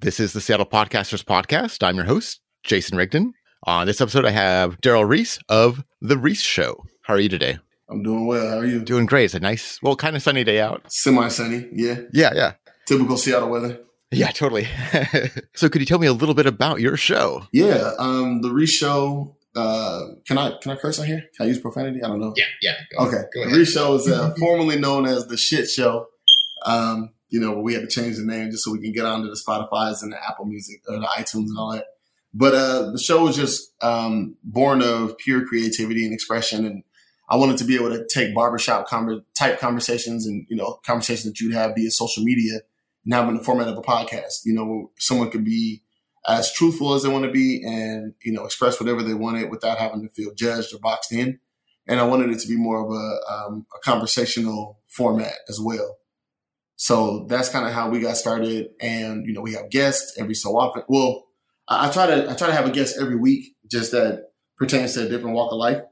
This is the Seattle Podcasters Podcast. I'm your host, Jason Rigdon. On this episode, I have Daryl Reese of The Reese Show. How are you today? I'm doing well. How are you? Doing great. It's a nice, well, kind of sunny day out. Semi sunny, yeah. Yeah, yeah. Typical Seattle weather. Yeah, totally. so could you tell me a little bit about your show? Yeah, um, The Reese Show. Uh, can I can I curse on here? Can I use profanity? I don't know. Yeah, yeah. Go, okay. Go the Reese Show is uh, formerly known as The Shit Show. Um, you know, we had to change the name just so we can get onto the Spotify's and the Apple Music, or uh, the iTunes and all that. But uh, the show was just um, born of pure creativity and expression, and I wanted to be able to take barbershop type conversations and you know conversations that you'd have via social media and have in the format of a podcast. You know, someone could be as truthful as they want to be, and you know, express whatever they wanted without having to feel judged or boxed in. And I wanted it to be more of a, um, a conversational format as well. So that's kind of how we got started. And, you know, we have guests every so often. Well, I, I try to, I try to have a guest every week, just that pertains to a different walk of life.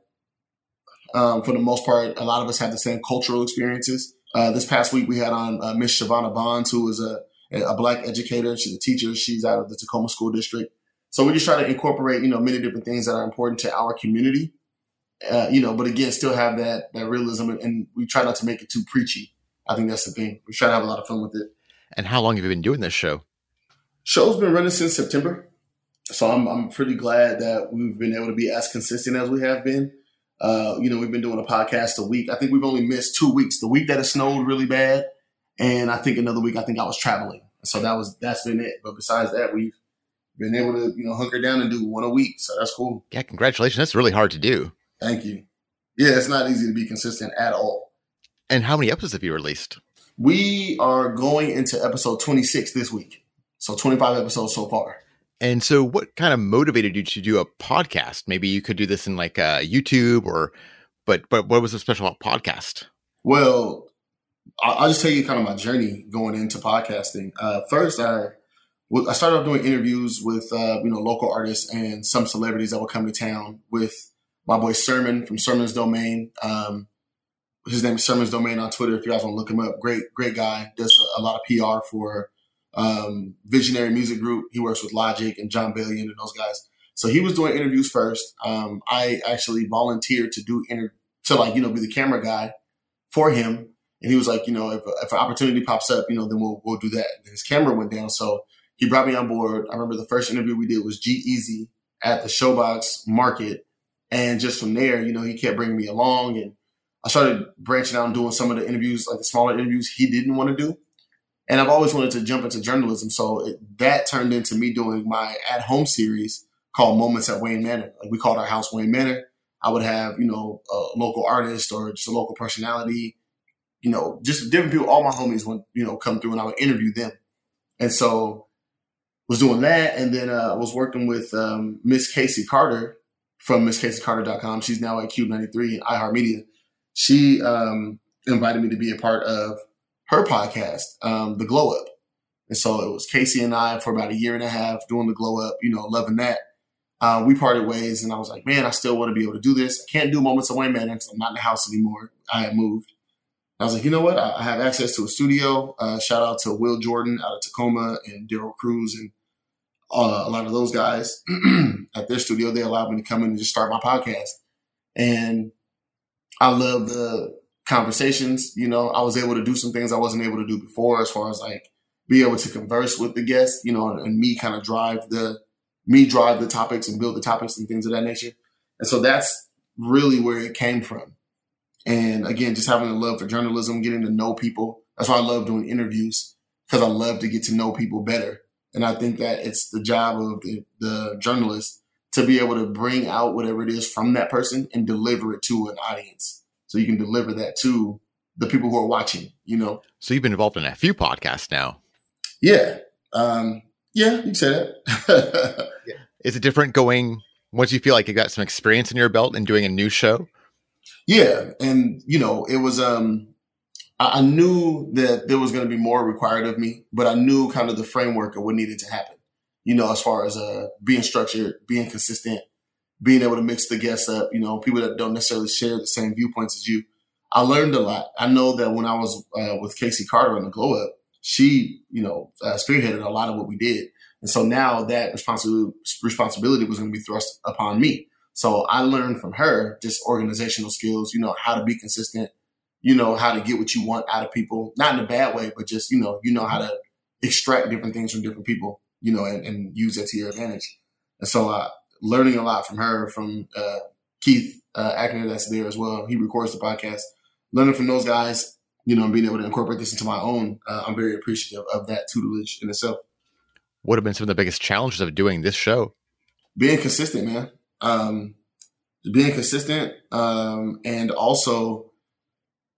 Um, for the most part, a lot of us have the same cultural experiences. Uh, this past week, we had on uh, Miss Shavana Bonds, who is a, a black educator. She's a teacher. She's out of the Tacoma School District. So we just try to incorporate, you know, many different things that are important to our community. Uh, you know, but again, still have that that realism, and, and we try not to make it too preachy. I think that's the thing. We try to have a lot of fun with it. And how long have you been doing this show? Show's been running since September. So I'm, I'm pretty glad that we've been able to be as consistent as we have been. Uh, you know, we've been doing a podcast a week. I think we've only missed two weeks. The week that it snowed really bad, and I think another week I think I was traveling. So that was that's been it. But besides that, we've been able to you know hunker down and do one a week. So that's cool. Yeah, congratulations. That's really hard to do. Thank you. Yeah, it's not easy to be consistent at all. And how many episodes have you released? We are going into episode 26 this week. So 25 episodes so far. And so what kind of motivated you to do a podcast? Maybe you could do this in like uh, YouTube or but but what was so special about podcast? Well, I'll just tell you kind of my journey going into podcasting. Uh, first, I I started off doing interviews with uh, you know local artists and some celebrities that would come to town with my boy Sermon from Sermon's Domain. Um, his name is Sermon's Domain on Twitter. If you guys want to look him up, great, great guy. Does a, a lot of PR for um, Visionary Music Group. He works with Logic and Jon Bellion and those guys. So he was doing interviews first. Um, I actually volunteered to do inter- to like you know be the camera guy for him, and he was like, you know, if, if an opportunity pops up, you know, then we'll we'll do that. And his camera went down, so he brought me on board. I remember the first interview we did was G-Eazy at the Showbox Market, and just from there, you know, he kept bringing me along and I started branching out and doing some of the interviews, like the smaller interviews he didn't want to do. And I've always wanted to jump into journalism. So it, that turned into me doing my at home series called Moments at Wayne Manor. Like we called our house Wayne Manor. I would have, you know, a local artist or just a local personality, you know, just different people. All my homies would, you know, come through and I would interview them. And so was doing that. And then uh, I was working with um, Miss Casey Carter from MissCaseyCarter.com. She's now at KUBE 93 and iHeartMedia she um, invited me to be a part of her podcast, um, The Glow Up. And so it was Casey and I for about a year and a half doing The Glow Up, you know, loving that. Uh, we parted ways, and I was like, man, I still want to be able to do this. I can't do Moments at Wayne Manor because I'm not in the house anymore. I had moved. I was like, you know what? I, have access to a studio. Uh, shout out to Will Jordan out of Tacoma and Daryl Cruz and uh, a lot of those guys at their studio. They allowed me to come in and just start my podcast. And I love the conversations. You know, I was able to do some things I wasn't able to do before, as far as like be able to converse with the guests. You know, and, and me kind of drive the me drive the topics and build the topics and things of that nature. And so that's really where it came from. And again, just having a love for journalism, getting to know people. That's why I love doing interviews because I love to get to know people better. And I think that it's the job of the, the journalist to be able to bring out whatever it is from that person and deliver it to an audience. So you can deliver that to the people who are watching, you know. So you've been involved in a few podcasts now. Yeah. Um, yeah, you can say that. yeah. Is it different going once you feel like you got some experience in your belt and doing a new show? Yeah. And, you know, it was um I, I knew that there was gonna be more required of me, but I knew kind of the framework of what needed to happen you know, as far as uh, being structured, being consistent, being able to mix the guests up, you know, people that don't necessarily share the same viewpoints as you. I learned a lot. I know that when I was uh, with Casey Carter on the Glow Up, she, you know, uh, spearheaded a lot of what we did. And so now that responsibility responsibility was going to be thrust upon me. So I learned from her just organizational skills, you know, how to be consistent, you know, how to get what you want out of people, not in a bad way, but just, you know, you know how to extract different things from different people, you know, and, and use that to your advantage. And so uh, learning a lot from her, from uh, Keith uh, Ackner that's there as well. He records the podcast. Learning from those guys, you know, and being able to incorporate this into my own, uh, I'm very appreciative of that tutelage in itself. What have been some of the biggest challenges of doing this show? Being consistent, man. Um, being consistent, um, and also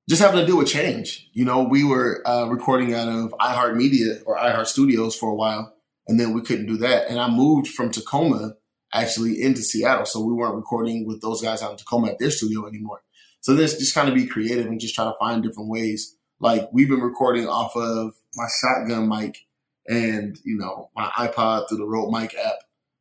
just having to deal with change. You know, we were uh, recording out of iHeartMedia or iHeart Studios for a while, and then we couldn't do that. And I moved from Tacoma actually into Seattle, so we weren't recording with those guys out in Tacoma at their studio anymore. So this just kind of be creative and just try to find different ways. Like we've been recording off of my shotgun mic and you know my iPod through the Rode Mic app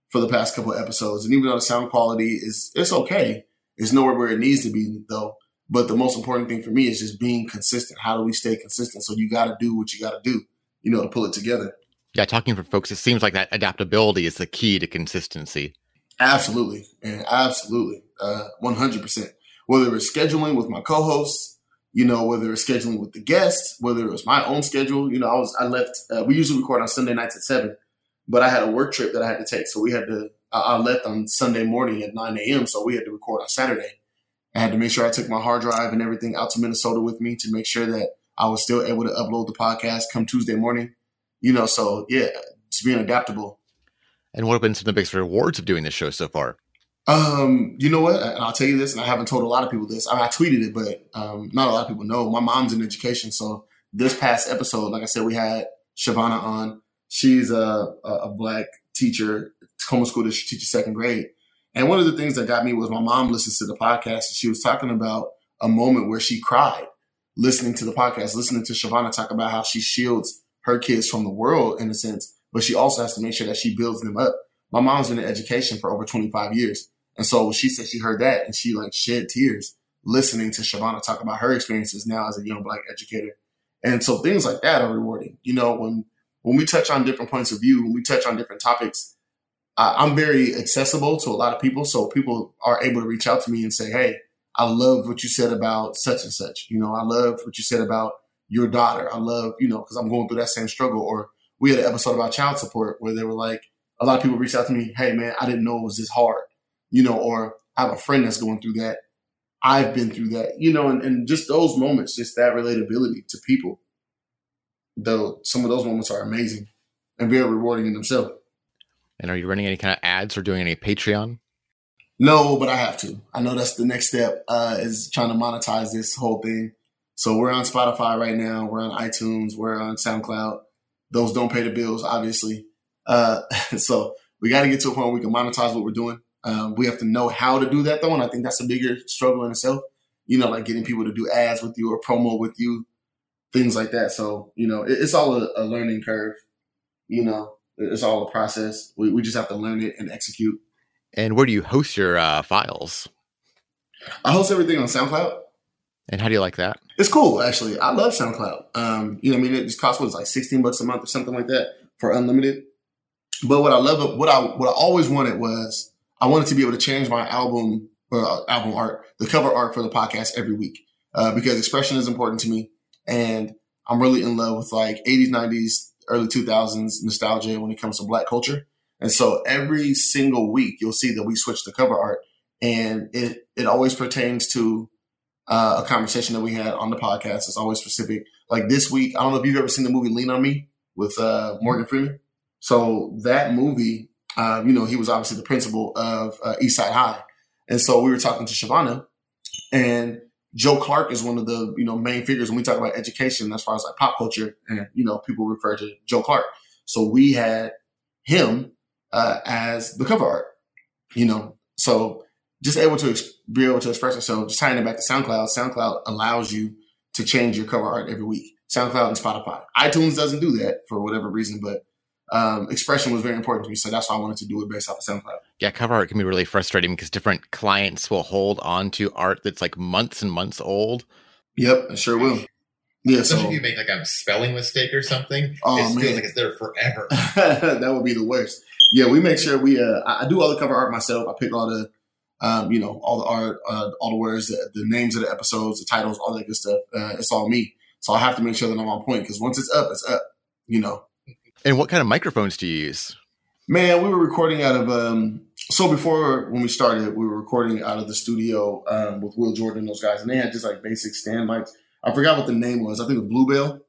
for the past couple episodes. And even though the sound quality is it's okay, it's nowhere where it needs to be though. But the most important thing for me is just being consistent. How do we stay consistent? So you got to do what you got to do, you know, to pull it together. Yeah, talking for folks, it seems like that adaptability is the key to consistency. Absolutely, and absolutely, uh, one hundred percent. Whether it's scheduling with my co-hosts, you know, whether it's scheduling with the guests, whether it was my own schedule. You know, I was I left. Uh, we usually record on Sunday nights at seven, but I had a work trip that I had to take, so we had to. I left on Sunday morning at nine a.m., so we had to record on Saturday. I had to make sure I took my hard drive and everything out to Minnesota with me to make sure that I was still able to upload the podcast come Tuesday morning. You know, so yeah, just being adaptable. And what have been some of the biggest rewards of doing this show so far? Um, you know what? And I'll tell you this, and I haven't told a lot of people this. I, mean, I tweeted it, but um, not a lot of people know. My mom's in education, so this past episode, like I said, we had Shavana on. She's a, a black teacher, Tacoma School District teacher, second grade, and one of the things that got me was my mom listens to the podcast and she was talking about a moment where she cried listening to the podcast, listening to Shavana talk about how she shields her kids from the world in a sense, but she also has to make sure that she builds them up. My mom's been in education for over 25 years. And so she said she heard that and she like shed tears listening to Shavana talk about her experiences now as a young black educator. And so things like that are rewarding. You know, when when we touch on different points of view, when we touch on different topics, I'm very accessible to a lot of people. So people are able to reach out to me and say, Hey, I love what you said about such and such. You know, I love what you said about your daughter. I love, you know, because I'm going through that same struggle. Or we had an episode about child support where they were like, a lot of people reached out to me, Hey man, I didn't know it was this hard, you know, or I have a friend that's going through that. I've been through that, you know, and, and just those moments, just that relatability to people. Though some of those moments are amazing and very rewarding in themselves. And are you running any kind of ads or doing any Patreon? No, but I have to. I know that's the next step uh, is trying to monetize this whole thing. So we're on Spotify right now. We're on iTunes. We're on SoundCloud. Those don't pay the bills, obviously. Uh, so we got to get to a point where we can monetize what we're doing. Um, we have to know how to do that, though, and I think that's a bigger struggle in itself. You know, like getting people to do ads with you or promo with you, things like that. So you know, it, it's all a, a learning curve. You know, it's all a process. We, we just have to learn it and execute. And where do you host your uh, files? I host everything on SoundCloud. And how do you like that? It's cool, actually. I love SoundCloud. Um, you know, I mean, it just costs what it's like sixteen bucks a month or something like that for unlimited. But what I love, what I what I always wanted was I wanted to be able to change my album uh, album art, the cover art for the podcast every week uh, because expression is important to me, and I'm really in love with like 80s, 90s early 2000s nostalgia when it comes to black culture. And so every single week you'll see that we switch the cover art and it, it always pertains to uh, a conversation that we had on the podcast. It's always specific. Like this week, I don't know if you've ever seen the movie Lean on Me with uh, Morgan Freeman. So that movie, uh, you know, he was obviously the principal of uh, Eastside High. And so we were talking to Shavana and Joe Clark is one of the you know main figures when we talk about education as far as like pop culture, and you know people refer to Joe Clark. So we had him uh, as the cover art, you know. So just able to ex- be able to express yourself. Just tying it back to SoundCloud. SoundCloud allows you to change your cover art every week. SoundCloud and Spotify. iTunes doesn't do that for whatever reason, but um, expression was very important to me. So that's why I wanted to do it based off of SoundCloud. Yeah, cover art can be really frustrating because different clients will hold on to art that's like months and months old. Yep, I sure will. Yeah, Especially so if you make like a spelling mistake or something, Oh, it feels like it's there forever. that would be the worst. Yeah, we make sure we. Uh, I I do all the cover art myself. I pick all the, um, you know, all the art, uh, all the words, the, the names of the episodes, the titles, all that good stuff. Uh, it's all me. So I have to make sure that I'm on point because once it's up, it's up. You know, And what kind of microphones do you use? man, we were recording out of. Um, so before when we started, we were recording out of the studio um, with Will Jordan and those guys, and they had just like basic stand mics. I forgot what the name was. I think it was Bluebell.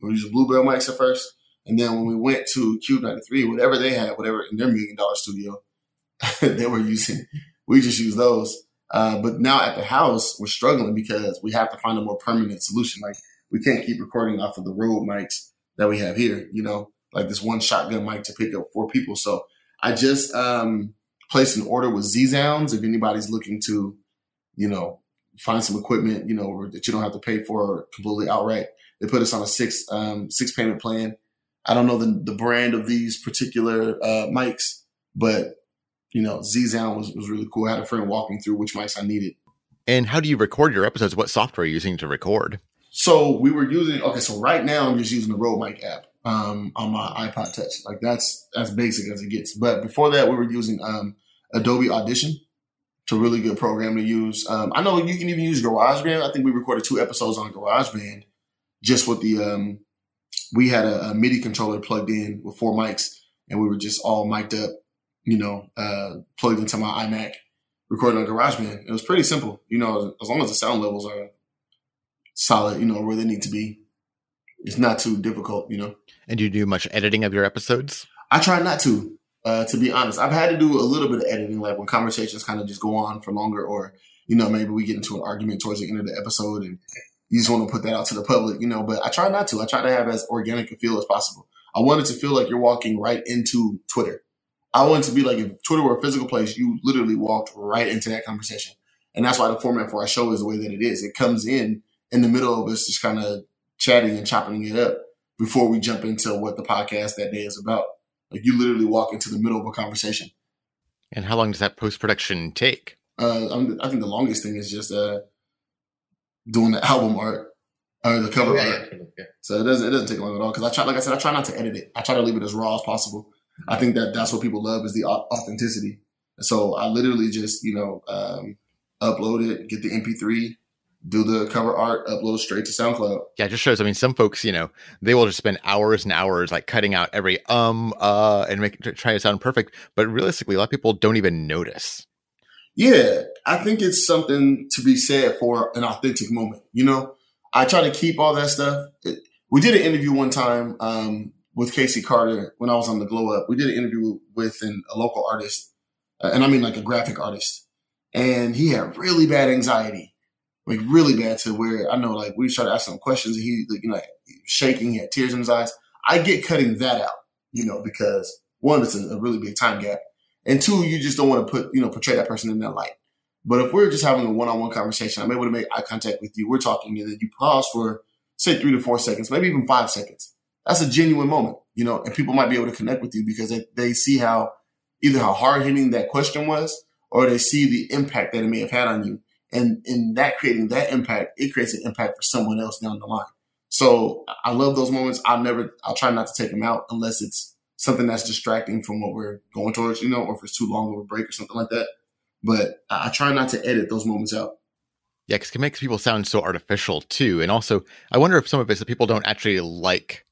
We used Bluebell mics at first. And then when we went to KUBE 93, whatever they had, whatever in their million dollar studio, they were using, we just use those. Uh, but now at the house, we're struggling because we have to find a more permanent solution. Like we can't keep recording off of the Rode mics that we have here, you know, like this one shotgun mic to pick up four people. So I just um, placed an order with zZounds. If anybody's looking to, you know, find some equipment, you know, that you don't have to pay for completely outright, they put us on a six um, six payment plan. I don't know the, the brand of these particular uh, mics, but you know, Z Sound was, was really cool. I had a friend walk me through which mics I needed. And how do you record your episodes? What software are you using to record? So we were using okay. So right now I'm just using the Rode Mic app um, on my iPod Touch. Like that's as basic as it gets. But before that, we were using um, Adobe Audition. It's a really good program to use. Um, I know you can even use GarageBand. I think we recorded two episodes on GarageBand just with the. Um, we had a, a MIDI controller plugged in with four mics, and we were just all mic'd up. You know, uh, plugged into my iMac, recording on GarageBand. It was pretty simple. You know, as long as the sound levels are solid, you know, where they need to be. It's not too difficult, you know. And do you do much editing of your episodes? I try not to, uh, to be honest. I've had to do a little bit of editing, like when conversations kind of just go on for longer, or you know, maybe we get into an argument towards the end of the episode, and you just want to put that out to the public, you know. But I try not to. I try to have as organic a feel as possible. I want it to feel like you're walking right into Twitter. I want it to be like if Twitter were a physical place, you literally walked right into that conversation, and that's why the format for our show is the way that it is. It comes in in the middle of us just kind of chatting and chopping it up before we jump into what the podcast that day is about. Like you literally walk into the middle of a conversation. And how long does that post production take? Uh, I'm, I think the longest thing is just uh, doing the album art or the cover art. So it doesn't it doesn't take long at all because I try, like I said, I try not to edit it. I try to leave it as raw as possible. I think that that's what people love is the authenticity. So I literally just you know um, upload it, get the MP3, do the cover art, upload straight to SoundCloud. Yeah, it just shows. I mean, some folks, you know, they will just spend hours and hours like cutting out every um, uh, and make try to sound perfect. But realistically, a lot of people don't even notice. Yeah, I think it's something to be said for an authentic moment. You know, I try to keep all that stuff. It, we did an interview one time um, with Casey Carter when I was on the Glow Up. We did an interview with an, a local artist, uh, and I mean like a graphic artist, and he had really bad anxiety, like really bad to where I know like we tried to ask him questions, and he like, you know like, shaking, he had tears in his eyes. I get cutting that out, you know, because one, it's a, a really big time gap. And two, you just don't want to put, you know, portray that person in that light. But if we're just having a one-on-one conversation, I'm able to make eye contact with you. We're talking, and then you pause for say three to four seconds, maybe even five seconds. That's a genuine moment, you know, and people might be able to connect with you because they, they see how either how hard hitting that question was, or they see the impact that it may have had on you. And in that creating that impact, it creates an impact for someone else down the line. So I love those moments. I'll never, I'll try not to take them out unless it's something that's distracting from what we're going towards, you know, or if it's too long of a break or something like that. But I try not to edit those moments out. Yeah, because it makes people sound so artificial too. And also, I wonder if some of it's that people don't actually like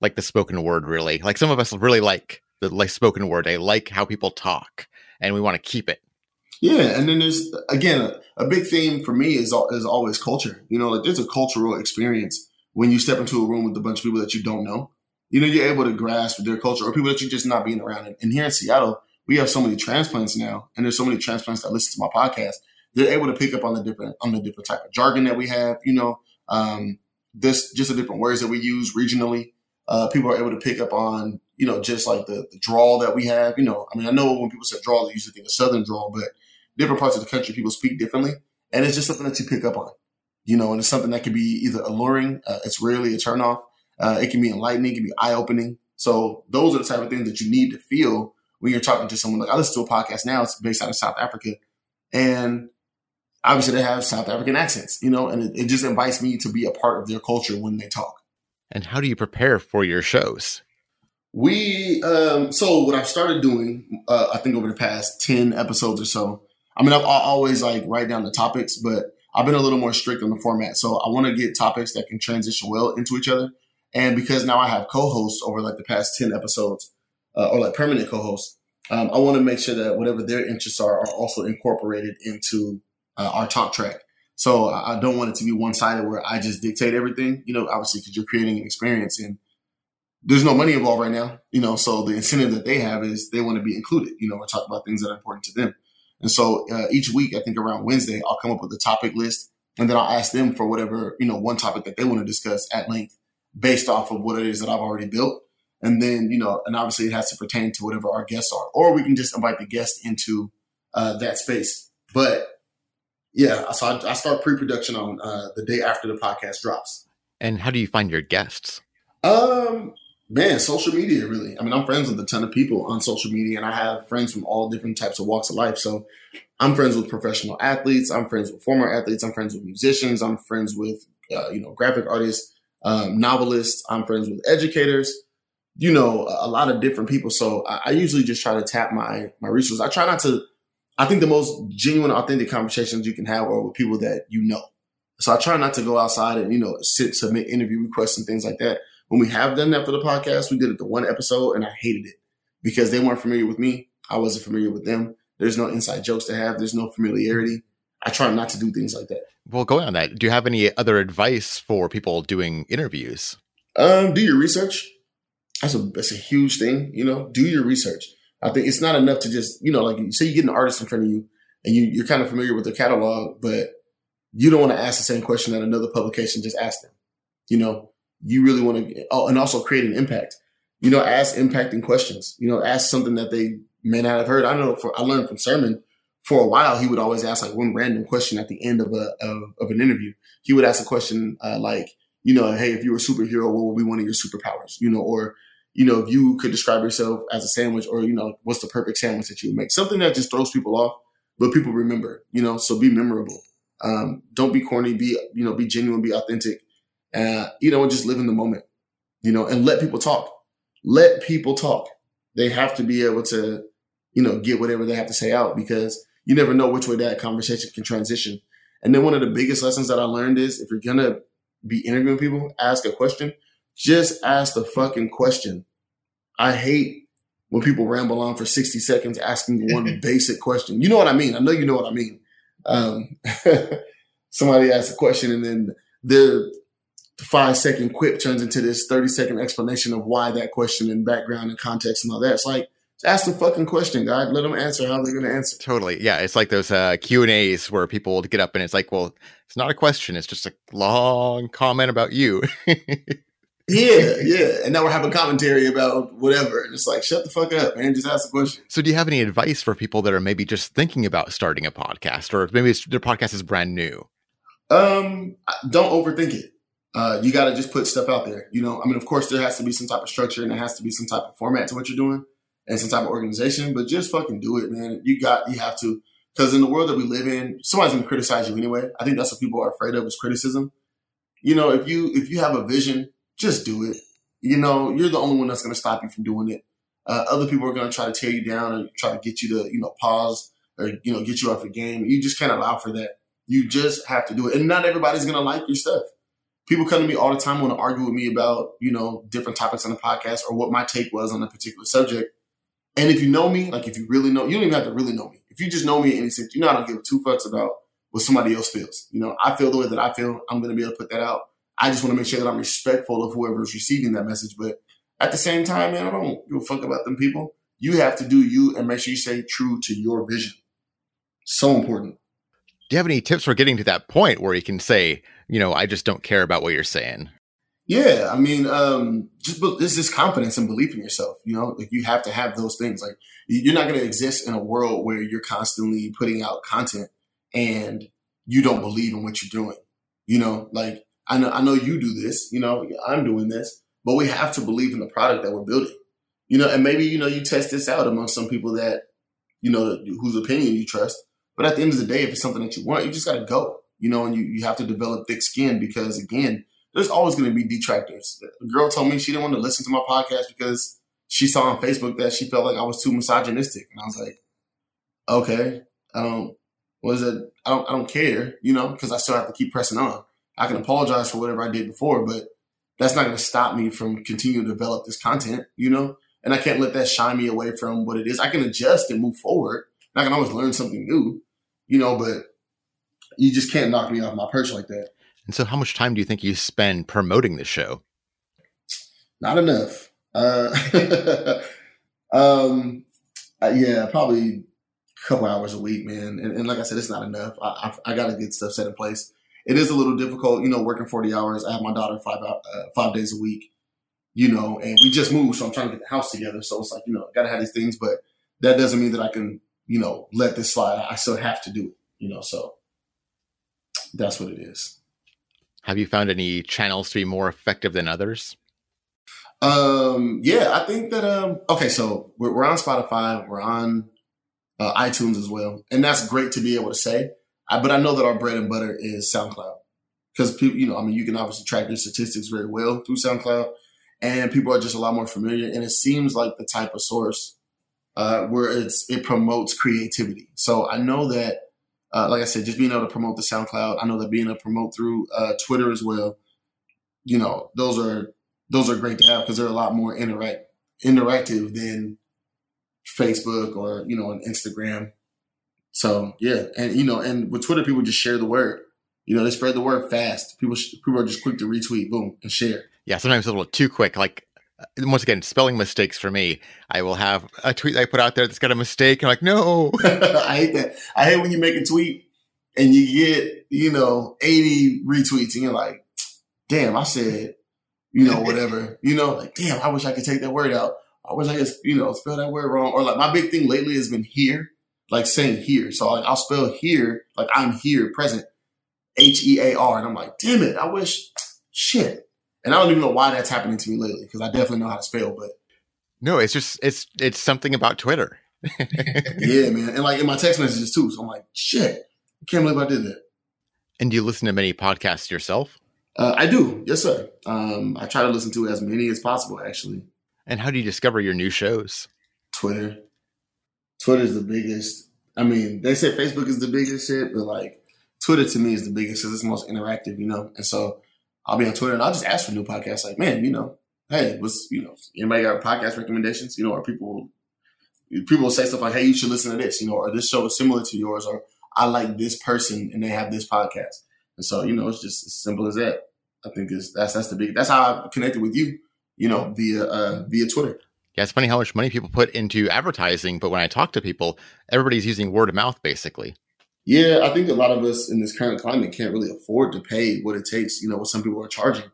like the spoken word really. Like some of us really like the like spoken word. They like how people talk, and we want to keep it. Yeah, and then there's again a, a big theme for me is is always culture. You know, like there's a cultural experience when you step into a room with a bunch of people that you don't know. You know, you're able to grasp their culture or people that you're just not being around. And, and here in Seattle, we have so many transplants now, and there's so many transplants that listen to my podcast. They're able to pick up on the different on the different type of jargon that we have. You know, um, this just the different words that we use regionally. Uh, people are able to pick up on you know just like the, the drawl that we have. You know, I mean, I know when people say drawl, they usually think of southern drawl, but different parts of the country people speak differently, and it's just something that you pick up on. You know, and it's something that can be either alluring. Uh, it's rarely a turnoff. Uh, it can be enlightening. It can be eye opening. So those are the type of things that you need to feel when you're talking to someone. Like I listen to a podcast now. It's based out of South Africa, and obviously they have South African accents, you know, and it, it just invites me to be a part of their culture when they talk. And how do you prepare for your shows? We um, so what I've started doing, uh, I think over the past ten episodes or so. I mean, I've always like write down the topics, but I've been a little more strict on the format. So I want to get topics that can transition well into each other. And because now I have co-hosts over like the past ten episodes, uh, or like permanent co-hosts, um, I want to make sure that whatever their interests are are also incorporated into uh, our talk track. So I don't want it to be one sided where I just dictate everything. You know, obviously because you're creating an experience and there's no money involved right now, you know, so the incentive that they have is they want to be included, you know, or talk about things that are important to them. And so uh, each week, I think around Wednesday, I'll come up with a topic list and then I'll ask them for whatever, you know, one topic that they want to discuss at length based off of what it is that I've already built. And then, you know, and obviously it has to pertain to whatever our guests are, or we can just invite the guest into uh, that space. But yeah, so I, I start pre-production on uh, the day after the podcast drops. And how do you find your guests? Um, Man, social media really. I mean, I'm friends with a ton of people on social media, and I have friends from all different types of walks of life. So I'm friends with professional athletes. I'm friends with former athletes. I'm friends with musicians. I'm friends with uh, you know graphic artists, um, novelists. I'm friends with educators. You know, a, a lot of different people. So I, I, usually just try to tap my my resources. I try not to. I think the most genuine, authentic conversations you can have are with people that you know. So I try not to go outside and you know sit submit interview requests and things like that when we have done that for the podcast, we did it the one episode and I hated it because they weren't familiar with me. I wasn't familiar with them. There's no inside jokes to have. There's no familiarity. I try not to do things like that. Well, going on that, do you have any other advice for people doing interviews? Um, do your research. That's a that's a huge thing. You know, do your research. I think it's not enough to just you know like say you get an artist in front of you and you you're kind of familiar with their catalog, but you don't want to ask the same question that another publication just asked them. You know, you really want to, oh, and also create an impact. You know, ask impacting questions. You know, ask something that they may not have heard. I know for I learned from Sermon for a while. He would always ask like one random question at the end of a of, of an interview. He would ask a question uh, like, you know, hey, if you were a superhero, what would be one of your superpowers? You know, or you know, if you could describe yourself as a sandwich, or you know, what's the perfect sandwich that you would make? Something that just throws people off, but people remember. You know, so be memorable. Um, don't be corny. Be you know, be genuine. Be authentic and you know, and just live in the moment, you know, and let people talk. Let people talk. They have to be able to, you know, get whatever they have to say out because you never know which way that conversation can transition. And then one of the biggest lessons that I learned is if you're gonna be interviewing people, ask a question, just ask the fucking question. I hate when people ramble on for 60 seconds asking one basic question. You know what I mean? I know you know what I mean. Um, somebody asks a question and then they're five second quip turns into this 30 second explanation of why that question and background and context and all that. It's like, ask the fucking question, God. Let them answer how they're going to answer. Totally. Yeah. It's like those uh, Q and A's where people will get up and it's like, well, it's not a question. It's just a long comment about you. yeah. Yeah. And now we're having commentary about whatever. And it's like, shut the fuck up, man. Just ask the question. So do you have any advice for people that are maybe just thinking about starting a podcast or maybe their podcast is brand new? Um, don't overthink it uh, you got to just put stuff out there. You know, I mean, of course, there has to be some type of structure and there has to be some type of format to what you're doing and some type of organization, but just fucking do it, man. You got, you have to, because in the world that we live in, somebody's gonna criticize you anyway. I think that's what people are afraid of is criticism. You know, if you if you have a vision, just do it. You know, you're the only one that's gonna stop you from doing it. Uh, other people are gonna try to tear you down and try to get you to, you know, pause or you know, get you off the game. You just can't allow for that. You just have to do it, and not everybody's gonna like your stuff people come to me all the time want to argue with me about you know different topics on the podcast or what my take was on a particular subject and if you know me like if you really know you don't even have to really know me if you just know me in any sense you know i don't give two fucks about what somebody else feels you know i feel the way that i feel i'm going to be able to put that out i just want to make sure that i'm respectful of whoever's receiving that message but at the same time man i don't give a fuck about them people you have to do you and make sure you stay true to your vision so important do you have any tips for getting to that point where you can say you know, I just don't care about what you're saying. Yeah, I mean, um, just this is confidence and belief in yourself. You know, like you have to have those things. Like you're not going to exist in a world where you're constantly putting out content and you don't believe in what you're doing. You know, like I know I know you do this. You know, I'm doing this, but we have to believe in the product that we're building. You know, and maybe you know you test this out among some people that you know whose opinion you trust. But at the end of the day, if it's something that you want, you just got to go, you know, and you, you have to develop thick skin because, again, there's always going to be detractors. A girl told me she didn't want to listen to my podcast because she saw on Facebook that she felt like I was too misogynistic. And I was like, okay, I don't, was it, I don't, I don't care, you know, because I still have to keep pressing on. I can apologize for whatever I did before, but that's not going to stop me from continuing to develop this content, you know? And I can't let that shine me away from what it is. I can adjust and move forward. I can always learn something new, you know, but you just can't knock me off my perch like that. And so, how much time do you think you spend promoting the show? Not enough. Uh, um, uh, yeah, probably a couple hours a week, man. And, and like I said, it's not enough. I, I, I got to get stuff set in place. It is a little difficult, you know, working 40 hours. I have my daughter five, uh, five days a week, you know, and we just moved. So I'm trying to get the house together. So it's like, you know, got to have these things, but that doesn't mean that I can you know, let this slide. I still have to do it, you know, so that's what it is. Have you found any channels to be more effective than others? Um, yeah, I think that, um, okay, so we're, we're on Spotify, we're on uh, iTunes as well. And that's great to be able to say. I, but I know that our bread and butter is SoundCloud because people, you know, I mean, you can obviously track your statistics very well through SoundCloud and people are just a lot more familiar. And it seems like the type of source uh, where it's it promotes creativity. So I know that, uh, like I said, just being able to promote the SoundCloud, I know that being able to promote through uh, Twitter as well. You know, those are those are great to have because they're a lot more interact interactive than Facebook or you know an Instagram. So yeah, and you know, and with Twitter, people just share the word. You know, they spread the word fast. People people are just quick to retweet, boom, and share. Yeah, sometimes a little too quick. Like uh, once again, spelling mistakes for me. I will have a tweet I put out there that's got a mistake. I'm like, no. I hate that. I hate when you make a tweet and you get, you know, 80 retweets and you're like, damn, I said, you know, whatever. you know, like, damn, I wish I could take that word out. I wish I could, you know, spell that word wrong. Or like my big thing lately has been here, like saying here. So like I'll spell here, like I'm here, present, H E A R. And I'm like, damn it, I wish, shit. And I don't even know why that's happening to me lately because I definitely know how to spell, but no, it's just it's it's something about Twitter. yeah, man, and like in my text messages too. So I'm like, shit, I can't believe I did that. And do you listen to many podcasts yourself? Uh, I do, yes, sir. Um, I try to listen to as many as possible, actually. And how do you discover your new shows? Twitter. Twitter is the biggest. I mean, they say Facebook is the biggest shit, but like Twitter to me is the biggest because it's the most interactive, you know. And so I'll be on Twitter and I'll just ask for new podcasts. Like, man, you know, hey, what's you know, anybody got podcast recommendations? You know, or people people will say stuff like, hey, you should listen to this, you know, or this show is similar to yours, or I like this person and they have this podcast. And so, you know, it's just as simple as that. I think is that's that's the big that's how I connected with you, you know, via uh via Twitter. Yeah, it's funny how much money people put into advertising, but when I talk to people, everybody's using word of mouth basically. Yeah, I think a lot of us in this current climate can't really afford to pay what it takes, you know, what some people are charging.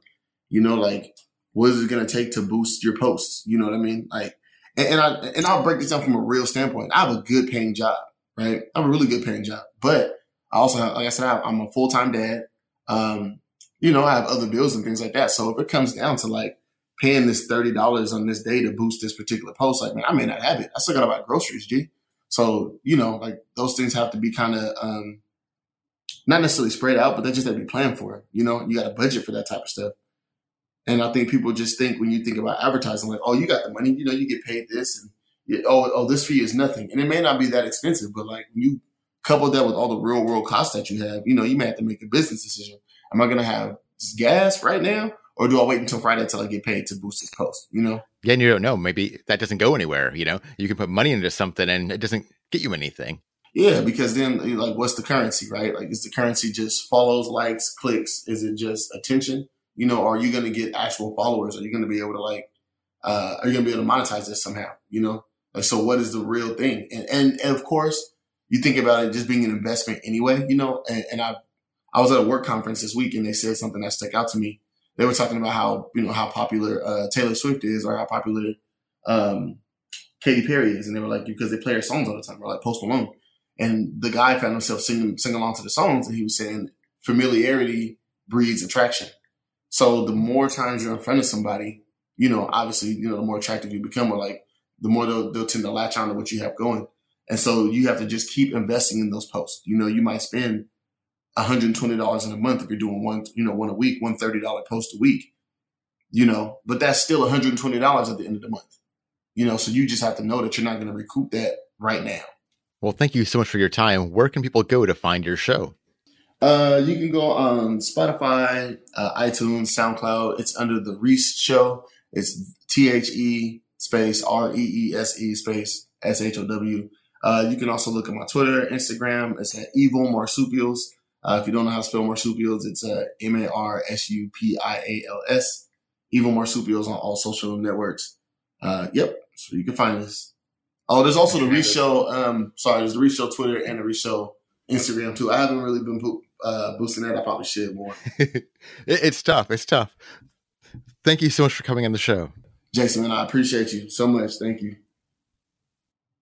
You know, like what is it going to take to boost your posts? You know what I mean? Like, and, and, I and I'll break this down from a real standpoint. I have a good paying job, right? I have a really good paying job, but I also have, like I said, I am a full time dad. Um, you know, I have other bills and things like that. So if it comes down to like paying this thirty dollars on this day to boost this particular post, like man, I may not have it. I still got to buy groceries, G. So, you know, like those things have to be kind of um, not necessarily spread out, but they just have to be planned for. You know, you got a budget for that type of stuff. And I think people just think when you think about advertising, like, oh, you got the money, you know, you get paid this, and you, oh, oh, this fee is nothing, and it may not be that expensive, but like you couple that with all the real world costs that you have, you know, you may have to make a business decision. Am I going to have gas right now, or do I wait until Friday until I get paid to boost this post? You know? Yeah, and you don't know. Maybe that doesn't go anywhere. You know, you can put money into something and it doesn't get you anything. Yeah, because then like, what's the currency, right? Like, is the currency just follows, likes, clicks? Is it just attention? You know, are you going to get actual followers? Are you going to be able to like? Uh, are you going to be able to monetize this somehow? You know, like so, what is the real thing? And and, and of course, you think about it just being an investment anyway. You know, and, and I I was at a work conference this week and they said something that stuck out to me they were talking about how you know how popular uh, Taylor Swift is or how popular um, Katy Perry is, and they were like because they play her songs all the time, or like Post Malone. And the guy found himself singing singing along to the songs, and he was saying familiarity breeds attraction. So the more times you're in front of somebody, you know, obviously, you know, the more attractive you become, or like the more they'll, they'll tend to latch on to what you have going. And so you have to just keep investing in those posts. You know, you might spend $120 in a month if you're doing one, you know, one a week, one $30 post a week, you know, but that's still $120 at the end of the month. You know, so you just have to know that you're not going to recoup that right now. Well, thank you so much for your time. Where can people go to find your show? Uh, you can go on Spotify, uh, iTunes, SoundCloud. It's under the Reese Show. It's T H E space R E E S E space S H O W. Uh, you can also look at my Twitter, Instagram. It's at Evil Marsupials. Uh, if you don't know how to spell marsupials, it's uh, M A R S U P I A L S. Evil Marsupials on all social networks. Uh, yep, so you can find us. Oh, there's also the Reese Show. Um, sorry, there's the Reese Show Twitter and the Reese Show Instagram too. I haven't really been uh, boosting that. I probably should more. it's tough. It's tough. Thank you so much for coming on the show. Jason, man, I appreciate you so much. Thank you.